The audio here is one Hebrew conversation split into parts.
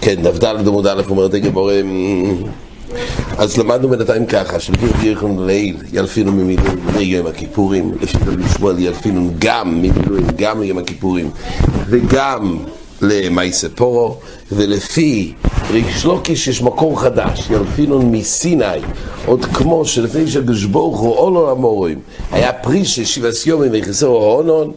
כן, דף ד' עמוד א' אומרת הגמור אז למדנו בינתיים ככה, שלפי רבי יחון לעיל ילפינו ממילואים ליום הכיפורים, לפי רבי שמואל ילפינו גם ממילואים, גם ליום הכיפורים וגם למייסה פורו, ולפי ריש לוקיש יש מקור חדש, ילפינון מסיני, עוד כמו שלפני שהקדוש ברוך הוא עולו למורים, היה פרי של שבעס יומים ויחסרו הונון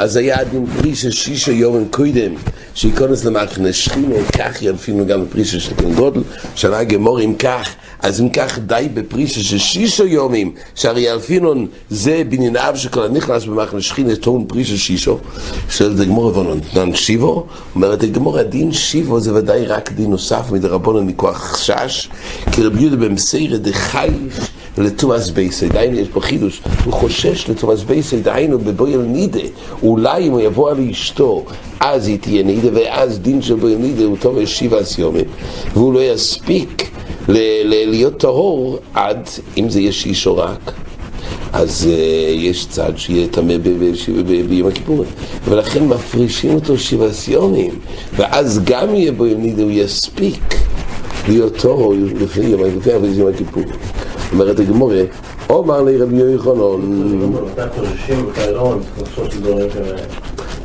אז היה דין פרי של שישה יומים קודם שייכנס למחנה שכינה, כך ילפינו גם בפרישה של כן גודל, שנה גמור אם כך, אז אם כך די בפרישה של שישה יומים, שהרי ילפינון זה בניניו שכל הנכנס במחנה שכינה טעון פרישה שישו, של דגמור רבונן שיבו, אומרת דגמור הדין שיבו זה ודאי רק דין נוסף מדרבונן מכוח שש, כי רבי יהודה במסיירה דחייש לתומאס בייסי, דהיינו יש פה חידוש, הוא חושש לתומאס בייסי, דהיינו בבויל נידה, אולי אם הוא יבוא על אשתו, אז היא תהיה נידה, ואז דין של בויל נידה הוא טוב שבעה סיומים, והוא לא יספיק להיות טהור עד, אם זה יש איש או רק. אז uh, יש צד שיהיה טמא ביום הכיפורים. ולכן מפרישים אותו שבעה סיומים ואז גם יהיה בו נידה, הוא יספיק להיות טהור לפני יום הכיפורים אומרת הגמורה, אומר לי רבי יוחנן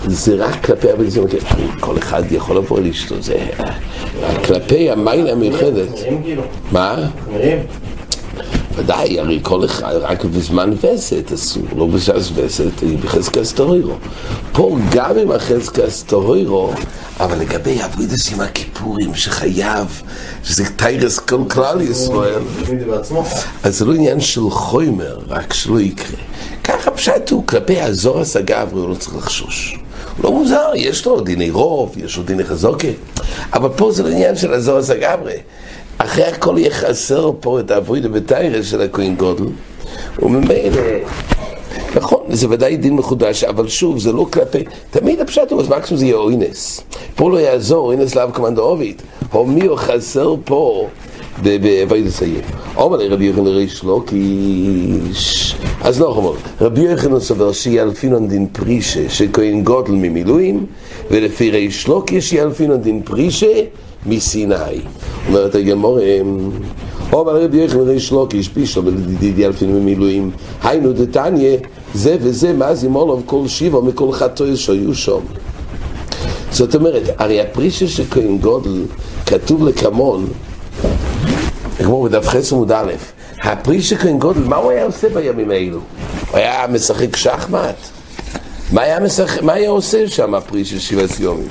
זה רק כלפי הבן זמן, כל אחד יכול לבוא לאשתו, זה כלפי המיילה המיוחדת. מה? ודאי, הרי כל אחד, רק בזמן וסת אסור, לא בשעת וסת, בחזקה סטורירו. פה גם עם החזקה סטורירו, אבל לגבי אבוידס עם הכיפורים שחייב, שזה טיירס כל כלל ישראל, אז זה לא עניין של חומר, רק שלא יקרה. ככה פשט הוא, כלפי הזור הסגברי הוא לא צריך לחשוש. הוא לא מוזר, יש לו דיני רוב, יש לו דיני חזוקה, אבל פה זה לא עניין של הזור הסגברי. אחרי הכל יהיה חסר פה את האבוידה בתיירס של הכהן גודל, וממילא, נכון, זה ודאי דין מחודש, אבל שוב, זה לא כלפי, תמיד הפשט הוא, אז מקסימום זה יהיה אוינס. פה לא יעזור, אוינס לאו קמנדאובית, הוא חסר פה באבוידה סיים. אומר לי רבי יוחנן ריש לוקיש, אז לא חמור, רבי יוחנן סובר שיאלפינון דין פרישה, שכהן גודל ממילואים, ולפי ריש לוקיש יאלפינון דין פרישה, מסיני. אומרת הגמור, אומר רבי יחד ריש לוקיש פישו בלדידי אלפין ממילואים, היינו דתניא, זה וזה מאז ימולוב כל שיבו מכל חטוי שהיו שם. זאת אומרת, הרי הפרישה של כהן גודל כתוב לקמון, כמו בדף חס עמוד א', הפרישה כהן גודל, מה הוא היה עושה בימים האלו? הוא היה משחק שחמט? מה היה, משחק, מה היה עושה שם הפרישה של שבעת יומים?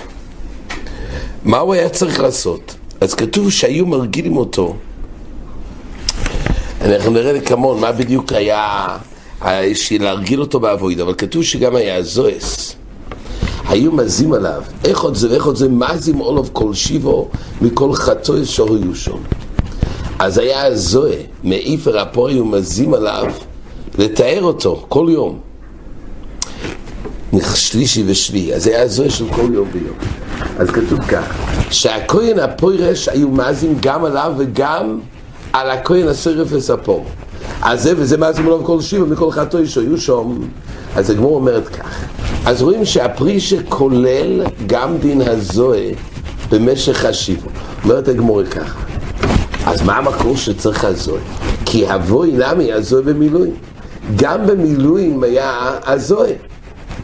מה הוא היה צריך לעשות? אז כתוב שהיו מרגילים אותו. אנחנו נראה לכמון מה בדיוק היה להרגיל אותו באבויד, אבל כתוב שגם היה זוהס. היו מזים עליו, איך עוד זה ואיך עוד זה, מזים עולב כל שיבו מכל חטוי שהיו שם. אז היה הזוהה, מעיפר אפו היו מזים עליו לתאר אותו כל יום. שלישי ושביעי, אז היה הזוהה של כל יום ויום. אז כתוב כך, שהכהן הפוירש היו מאזים גם עליו וגם על הכהן הסרף וספור. אז זה וזה מאזים עליו כל שיבה מכל חטוי שהיו שם. אז הגמור אומרת כך, אז רואים שהפרי שכולל גם דין הזוהה במשך השיבו. אומרת הגמור ככה, אז מה המקור שצריך הזוהה? כי הבוי נמי הזוהה במילואים. גם במילואים היה הזוהה.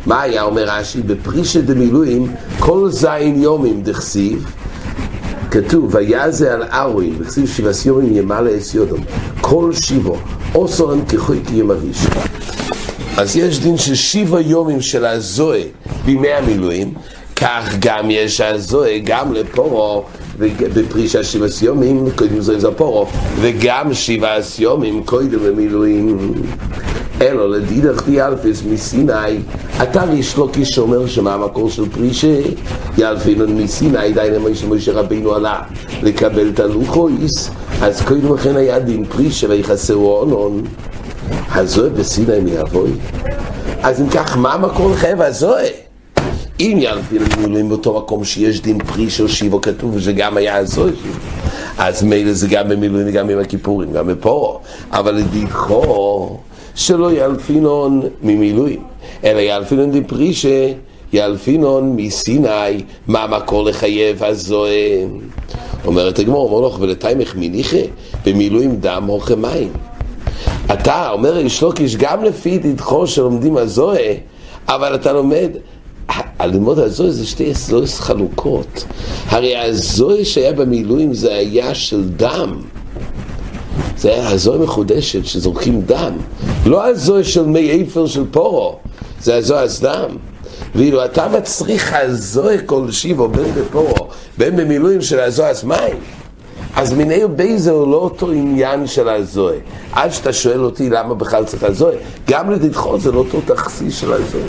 מה היה אומר רש"י? בפרישה דמילואים כל זין יומים דכסיב כתוב ויזה על ארוין וכסיב שבעס יומים ימלא אס יודום כל שיבו אוסרן כחוי כימריש אז יש דין של שבע יומים של הזוהה בימי המילואים כך גם יש הזוהה גם לפורו בפרישה שבעס יומים קודם זוהה זה פורו וגם שבעס יומים קודם למילואים אלו לדידך דיאלפס מסיני אתה ריש לוקיש שאומר שמה המקור של פרישה. יאלפינון מסיני די למה שמשה רבינו עלה לקבל את הלוחויס אז קודם לכן היה דין פרישה ויחסרו אונון. הזוהה בסיני מיבוי אז אם כך מה המקור לחייב הזוהה אם יאלפינון מילואים באותו מקום שיש דין פרישה או שיבו כתוב שגם היה הזוהה אז מילא זה גם במילואים וגם עם הכיפורים גם בפורו אבל לדיחו שלא ילפינון ממילואים, אלא ילפינון דפרישה ילפינון מסיני, מה מקור לחייב הזוהה? אומרת הגמור, אומר לך, ולתיימך מניחה, במילואים דם הוכם מים. אתה אומר לוקיש, גם לפי דדחו שלומדים הזוהה, אבל אתה לומד, הלימוד הזוהה זה שתי זוהס חלוקות. הרי הזוהה שהיה במילואים זה היה של דם. זה היה הזוהה מחודשת שזורקים דם. לא הזוהה של מי אפר של פורו, זה הזוהה דם. ואילו אתה מצריך הזוהה כלשיבו בין בפורו, בין במילואים של הזוהה מים. אז מיני בייזה הוא לא אותו עניין של הזוהה. עד שאתה שואל אותי למה בכלל צריך הזוהה, גם לדדחו זה לא אותו תכסיס של הזוהה.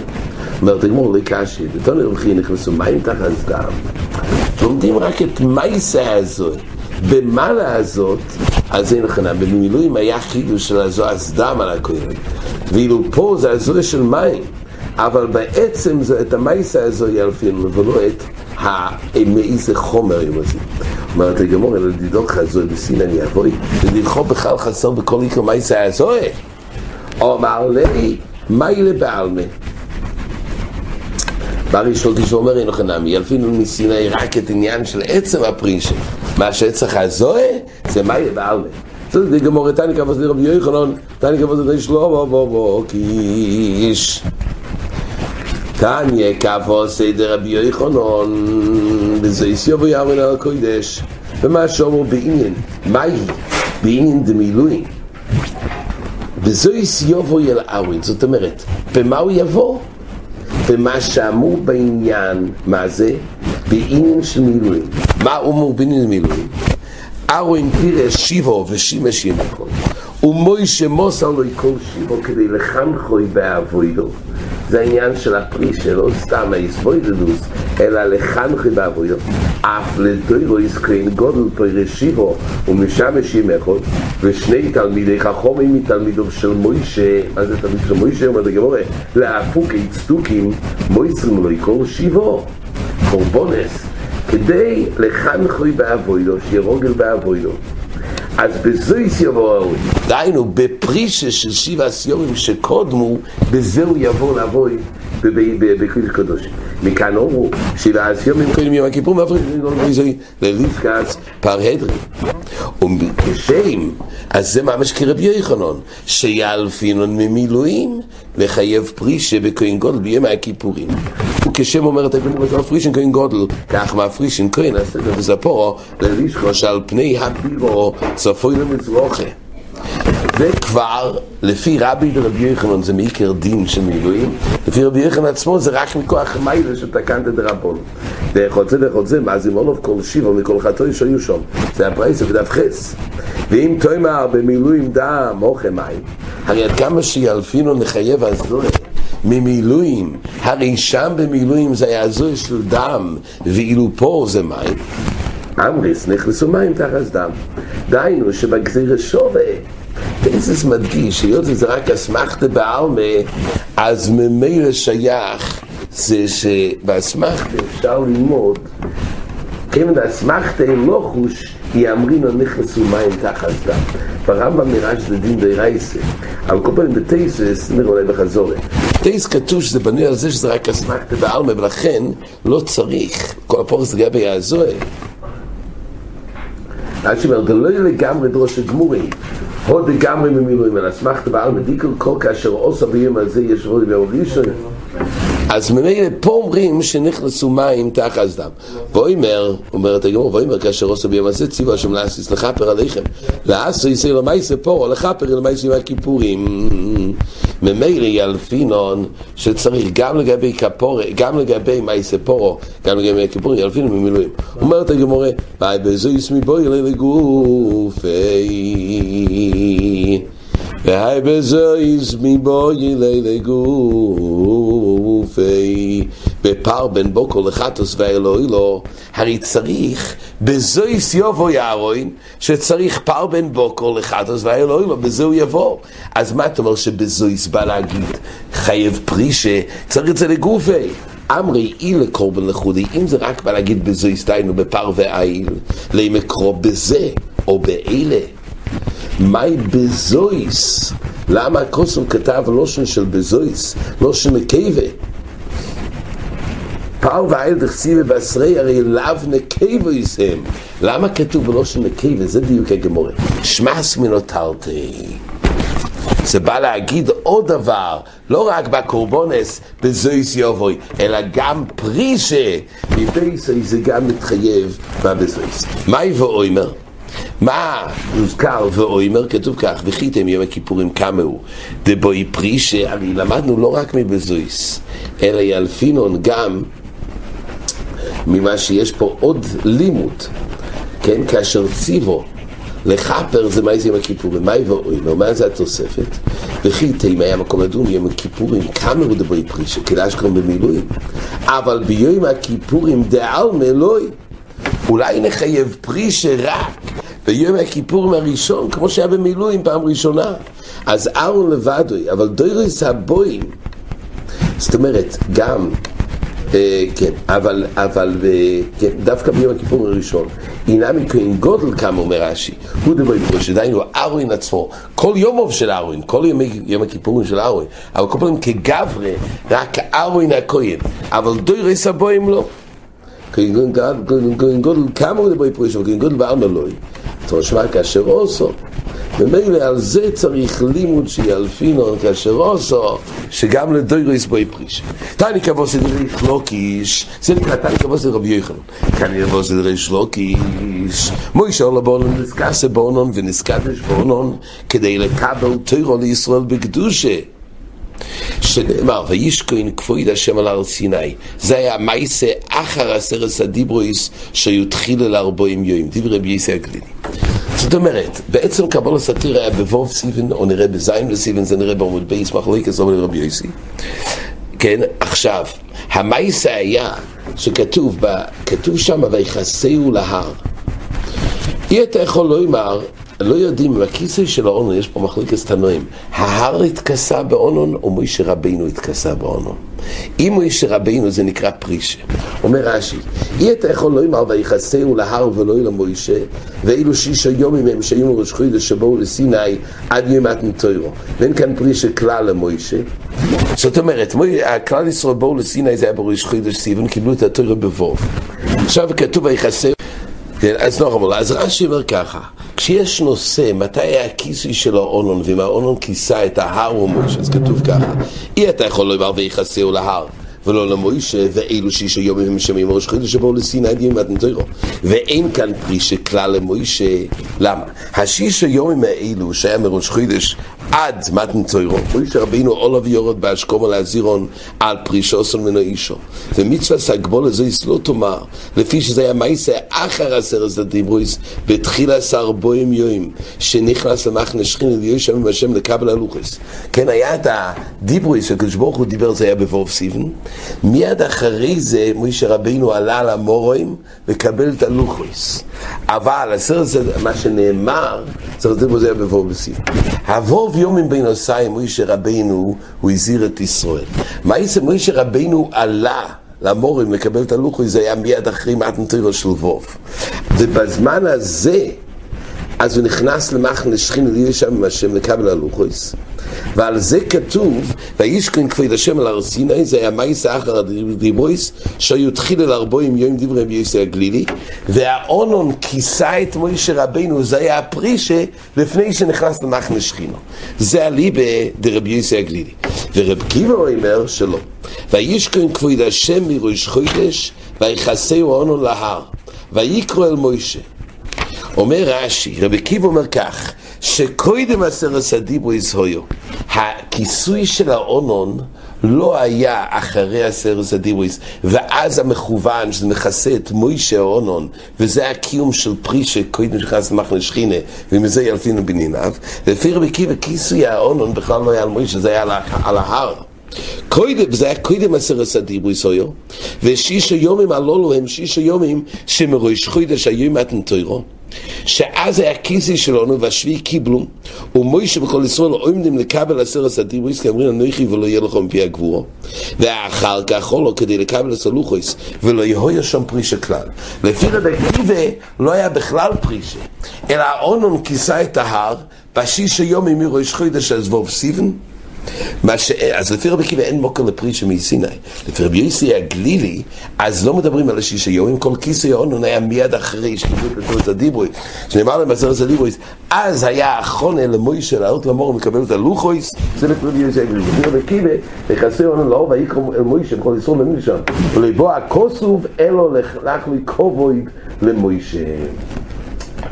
אומרת הגמור לקשי, בתוני רוחי נכנסו מים תחת דם. לומדים רק את מייסה הזוהה. במעלה הזאת, אז אין לכם, במילואים היה חידוש של הזוהה דם על הכהן. ואילו פה זה הזוהה של מים. אבל בעצם זה את המייסה הזו ילפין, ולא את מאיזה חומר הם עושים. אומרת הגמור, אלא דידוך הזו בסין אני אבוי, ודילכו בכלל חסר בכל עיקר מייסה הזו. אומר לי, מהי לבעלמה? ברי שלוטיש אומר אין לכם נמי, ילפינו מסיני רק את עניין של עצם הפרישה. מה שצריך הזוהה, זה מהי לבעלמה. זה גמור, תני כבוד לרבי יוחנן, תני כבוד לרבי שלמה, בוא בוא קיש. תניא כבו סדר רבי יוחנן, וזה יסיובו יאמרין על הקודש, ומה שאומרו בעניין, מהי? בעניין דמילואים. וזו יסיובו אל ארווין, זאת אומרת, במה הוא יבוא? במה שאמור בעניין, מה זה? בעניין של מילואים. מה אמור בעניין מילואים? ארווין פירש שיבו ושימש ינקו. ומוישה מוסר לו כל שיבו כדי לחנכוי באבוידו. זה העניין של הפרי שלא סתם היסבוידלוס, אלא לחנכי באבוידו. אף לדוירו יזכרין גודל פרי שיבו ומשם ישימכו, ושני תלמידי חכומים מתלמידו של מוישה, מה זה תלמיד של מוישה? אומר לגמורה, להפוקי צדוקים מויסרים לו כל שיבו, קורבונס, כדי לחנכוי באבוידו, שיהיה רוגל באבוידו. אז בזויס יבוא ההוא. דהיינו, בפרישה של שבעה סיומים שקודמו, בזה הוא יבוא לבוי בקריס קדוש. מכאן אומרו, שבעה סיומים קודם יום הכיפור, מאפריק לליפקס פרהדרי. וכשם, אז זה ממש כרבי יוחנן, שיאלפינון ממילואים לחייב פרישה בכהן גודל בימי הכיפורים. וכשם אומרת הגמרא של הפרישן כהן גודל, כך מהפרישן כהן הסדר וזפורו ללישכו שעל פני הבירו צפוי למזרוחה. וכבר, לפי רבי ורבי יוחנן זה מעיקר דין של מילואים, לפי רבי יוחנן עצמו זה רק מכוח מיילה שתקנת דרבון. דרך זה, דרך זה, מה זה מונוב כל שיבו מכל חתוי שהיו שם. זה הפרייסה בדף חס. ואם תאמר במילואים דם אוכל מים, הרי עד כמה שילפינו נחייב הזוהר ממילואים, הרי שם במילואים זה היה זוהר של דם, ואילו פה זה מים. אמריס נכנסו מים תחת דם. דהיינו שבגזיר שווה פסס מדגיש, היות וזה רק אסמכתה בעלמה, אז ממילא שייך זה שבאסמכתה אפשר ללמוד, כיוון אסמכתה לא חוש, יאמרינו נכנסו מים תחת דם. ברמב"ם נראה שזה דין די רייסה, אבל כל פעמים בטייסס נראה אולי בחזורת. טייס כתוב שזה בנוי על זה שזה רק אסמכתה בעלמה, ולכן לא צריך, כל הפורס לגבי הזוהר. עד שאומר, זה לא לגמרי דרוש גמורים. הוד לגמרי ממילואים, אלא אסמכת בעל מדיקל כל כאשר עושה ביום הזה יש עוד ביום ראשון. אז ממילא פה אומרים שנכנסו מים תחת דם. ואומר, אומרת הגמור, ואומר כאשר עושה ביום הזה ציווה השם לאסיס לכפר עליכם. לאסו יסי למייסה פורו, לכפר למייסה עם הכיפורים. ממילא ילפינון שצריך גם לגבי כפורה, גם לגבי מייסה פורו, גם לגבי הכיפורים, ילפינון ממילואים. אומרת הגמורה, ביי בזויס מבוי לגופי. והי בזויס מבוי לגופי. בפר בין בוקו לחטוס ואלוהי לו, הרי צריך בזויס יבוא יארוין, שצריך פר בין בוקו לחטוס ואלוהי לו, בזה הוא יבוא. אז מה אתה אומר שבזויס בא להגיד חייב פרישה, צריך את זה לגופי. אמרי אי לקורבן לחודי, אם זה רק בא להגיד בזויס דיינו בפר ואיל, למקרו בזה או באלה. מהי בזויס? למה הקוסם כתב לושן של בזויס, לושן מקייבה? פאו ואיל דחסיבה בעשרי הרי לאו נקבו יסם למה כתוב בלא של נקבו? זה דיוק הגמורה שמאס מנותרתי זה בא להגיד עוד דבר, לא רק בקורבונס, בזויס יובוי, אלא גם פרישה, מבייסי זה גם מתחייב בבזויס. מה יבוא אוימר? מה מוזכר ואוימר? כתוב כך, וחיתם יום הכיפורים כמה הוא, דבוי פרישה, הרי למדנו לא רק מבזויס, אלא ילפינון גם ממה שיש פה עוד לימוד, כן, כאשר ציבו לכפר זה מה זה יום הכיפורים, מה יבוא אוימר, מה זה התוספת? וכי תימא היה מקום לדון יום הכיפורים, כמה הוא דברי פרישה, כדאי שקוראים במילואים, אבל ביום הכיפורים דעל מלוי, אולי נחייב פרישה רק ביום הכיפורים הראשון, כמו שהיה במילואים פעם ראשונה. אז ארון לבדוי, אבל דוירס הבוים, זאת אומרת, גם אה, כן, אבל, אבל אה, כן, דווקא ביום הכיפור הראשון, הנה מכהן גודל כמה אומר רש"י, הוא דבר פרוש, דהיינו ארווין עצמו, כל יום אוף של ארווין, כל יום, יום הכיפורים של ארווין, אבל כל פעם כגברי, רק ארווין הכהן, אבל דוירס הבוים לא. כהן גודל כמה הוא דבר פרוש, אבל כהן גודל בארמה לא. תושמע כאשר עושו. ומילא על זה צריך לימוד שילפינו כאשר עושו, שגם לדוירויס בוי פריש. תני כבוס דרי שלוקיש, זה נקרא תני כבוס דרי רבי יוחנן. תני כבוס דרי שלוקיש, מוישה עולה בונון, נזכסה בונון ונזקדש בונון, כדי לקבל תורה לישראל בקדושה. שנאמר, וישכון כבוד השם על הר סיני. זה היה מעשה אחר עשרת הדיברות שהיו תחילה לארבעים יום. דברי רבי יוסי הגלילי. זאת אומרת, בעצם קבלת התורה היה בו' בסיון, או נראה בזין לסיבן, זה נראה בעמוד ב', מחלוקת זו לרבי יוסי. כן, עכשיו, המעשה היה שכתוב, כתוב שם, ויכסהו להר. אי אתה יכול לומר, לא יודעים, בכיסא של האונון, יש פה מחלקת תנועים, ההר התכסה באונון או מוישה רבינו התכסה באונון? אם מוישה רבינו זה נקרא פרישה. אומר רש"י, אי אתה יכול לא אמר ויחסהו להר ולא אל המוישה, ואילו שישה יומים הם שהיו מראש חודש שבואו לסיני עד יום מתנתוירו. ואין כאן פרישה כלל למוישה. זאת אומרת, הכלל ישראל בואו לסיני זה היה בראש חודש סיבן, קיבלו את התוירו בבוב. עכשיו כתוב ויחסהו כן, אז לא רבול, אז רש"י אומר ככה, כשיש נושא, מתי היה הכיסוי של האונון, ואם האונון כיסה את ההר או מוישה, אז כתוב ככה, אי אתה יכול לומר ויכסהו להר. ולא למוישה, ואילו שיש היום הם שמים ראש חידוש שבואו לסיני עד יום מתנתוירו. ואין כאן פרישה כלל למוישה, למה? השישה יומים האלו שהיה מראש חידוש עד מתנתוירו, מוישה רבינו עולב יורד באשכומו להזירון על פרישו סול מנו אישו. ומצווה סגבול לזה לא תאמר, לפי שזה היה מייסה אחר הסרס הדיברויס, בתחילה עשר בוים יוים, שנכנס למחנה שכין אל יושם עם השם לקבל הלוחס. כן, היה את הדיברויס, הקדוש ברוך הוא דיבר, זה היה בבוב סיבן, מיד אחרי זה מוישה רבינו עלה על המורואים וקבל את הלוחויס. אבל הזה, מה שנאמר, צריך לדבר בזה בבוא בסיב. הבוב יומים בין עושיים מוישה רבינו, הוא הזהיר את ישראל. מה יעשה מוישה רבינו עלה למורים לקבל את הלוחויס, זה היה מיד אחרי מתנתירו של ווב. ובזמן הזה, אז הוא נכנס למחנה שכין להיות שם עם השם לקבל הלוחויס. ועל זה כתוב, וישכן כבוד השם על הר סיני, זה היה מייס אחר הדיבויס, שיותחיל אל ארבוים יום דברי רבי יוסי הגלילי, והאונון כיסה את מוישה רבינו, זה היה הפרישה, לפני שנכנס למחנה שכינו. זה הליבה דרבי יוסי הגלילי. ורב קיבו אומר שלא. וישכן כבוד השם מראש חודש, ויחסהו האונון להר. ויקרוא אל מוישה. אומר רש"י, רבי קיב אומר כך, שקודם עשרת הדיברו יזהויו, הכיסוי של האונון לא היה אחרי עשרת הדיברויס, ואז המכוון שזה מכסה את מוישה האונון, וזה הקיום של פרי שקודם נכנס למחנה שכינה, ומזה ילפינו בניניו, ולפי רבי קיב כיסוי האונון בכלל לא היה על מוישה, זה היה על ההר. קודם, זה היה קודם עשרת הדיברו יסויו, ושישה יומים הללו הם שישה יומים שמראש חודש היום מתנתוירו. שאז היה כיסי שלנו והשביעי קיבלו ומוישה בכל ישראל עומדים לקבל עשרת הדיבויס כי אומרים אנוכי ולא יהיה לכם מפי הגבורו ואחר כך הולו כדי לקבל את הלוחויס ולא יהיה שם פרישה כלל לפי רבי עקיבא לא היה בכלל פרישה אלא האונון כיסה את ההר בשישה יום מראש חודש אז ווב סיבן ש... אז לפי רבי עקיבא אין מוקר לפרישה מסיני. לפי רבי יוסי הגלילי, אז לא מדברים על השישה יום, כל כיסא אונון היה מיד אחרי שקיבלו את הדיבוי, שנאמר להם בעשרת הדיבויס, אז היה החונה למוישה לעלות למור ומקבל את הלוחויס, זה לפי רבי יוסי הגלילי. לפי רבי עקיבא, נכנסי אונון לאור ויקרא אל מוישה, בכל למין שם, ולבוא הכוסוב אלו לך לי כובויד למוישה.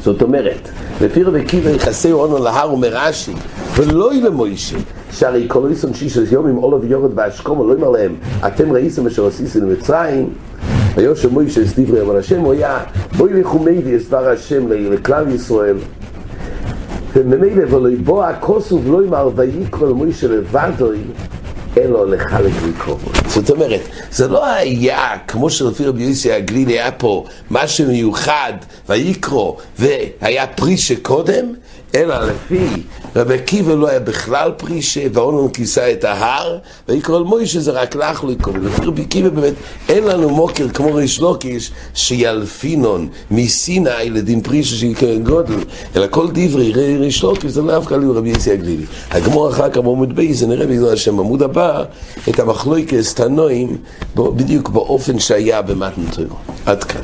זאת אומרת, לפי רבי עקיבא יחסי אונון להר ומרש"י, ולא למוישה. שהרי כל איסון שישס יום עם עולב יורד באשכום, לא אמר להם, אתם ראיתם אשר עשיתם למצרים, ויושב מוישה את דברי אבל השם הוא היה, בואי לכו מיידי את דבר השם לכלל ישראל. וממילא ולא יבוא הכוסוב לא אמר ויקרא למוישה לבדוי, אלו לחלק מקובות. זאת אומרת, זה לא היה, כמו שלפי רבי יוסי הגלילי היה פה משהו מיוחד, ויקרו, והיה פרי שקודם, אלא לפי רבי עקיבא לא היה בכלל פרישה, ואונון כיסה את ההר, ויקרא אל מוישה זה רק לך לא יקרא. ולפי רבי עקיבא באמת אין לנו מוקר כמו ריש לוקיש, שילפינון מסיני לדין פרישה שיקרא גודל, אלא כל דברי ריש לוקיש זה לא אף כלל רבי יוסי הגלילי. הגמור אחר כך בעמוד בייס, נראה בגלל השם עמוד הבא, את המחלויקס תנועים, בדיוק באופן שהיה במתן. עד כאן.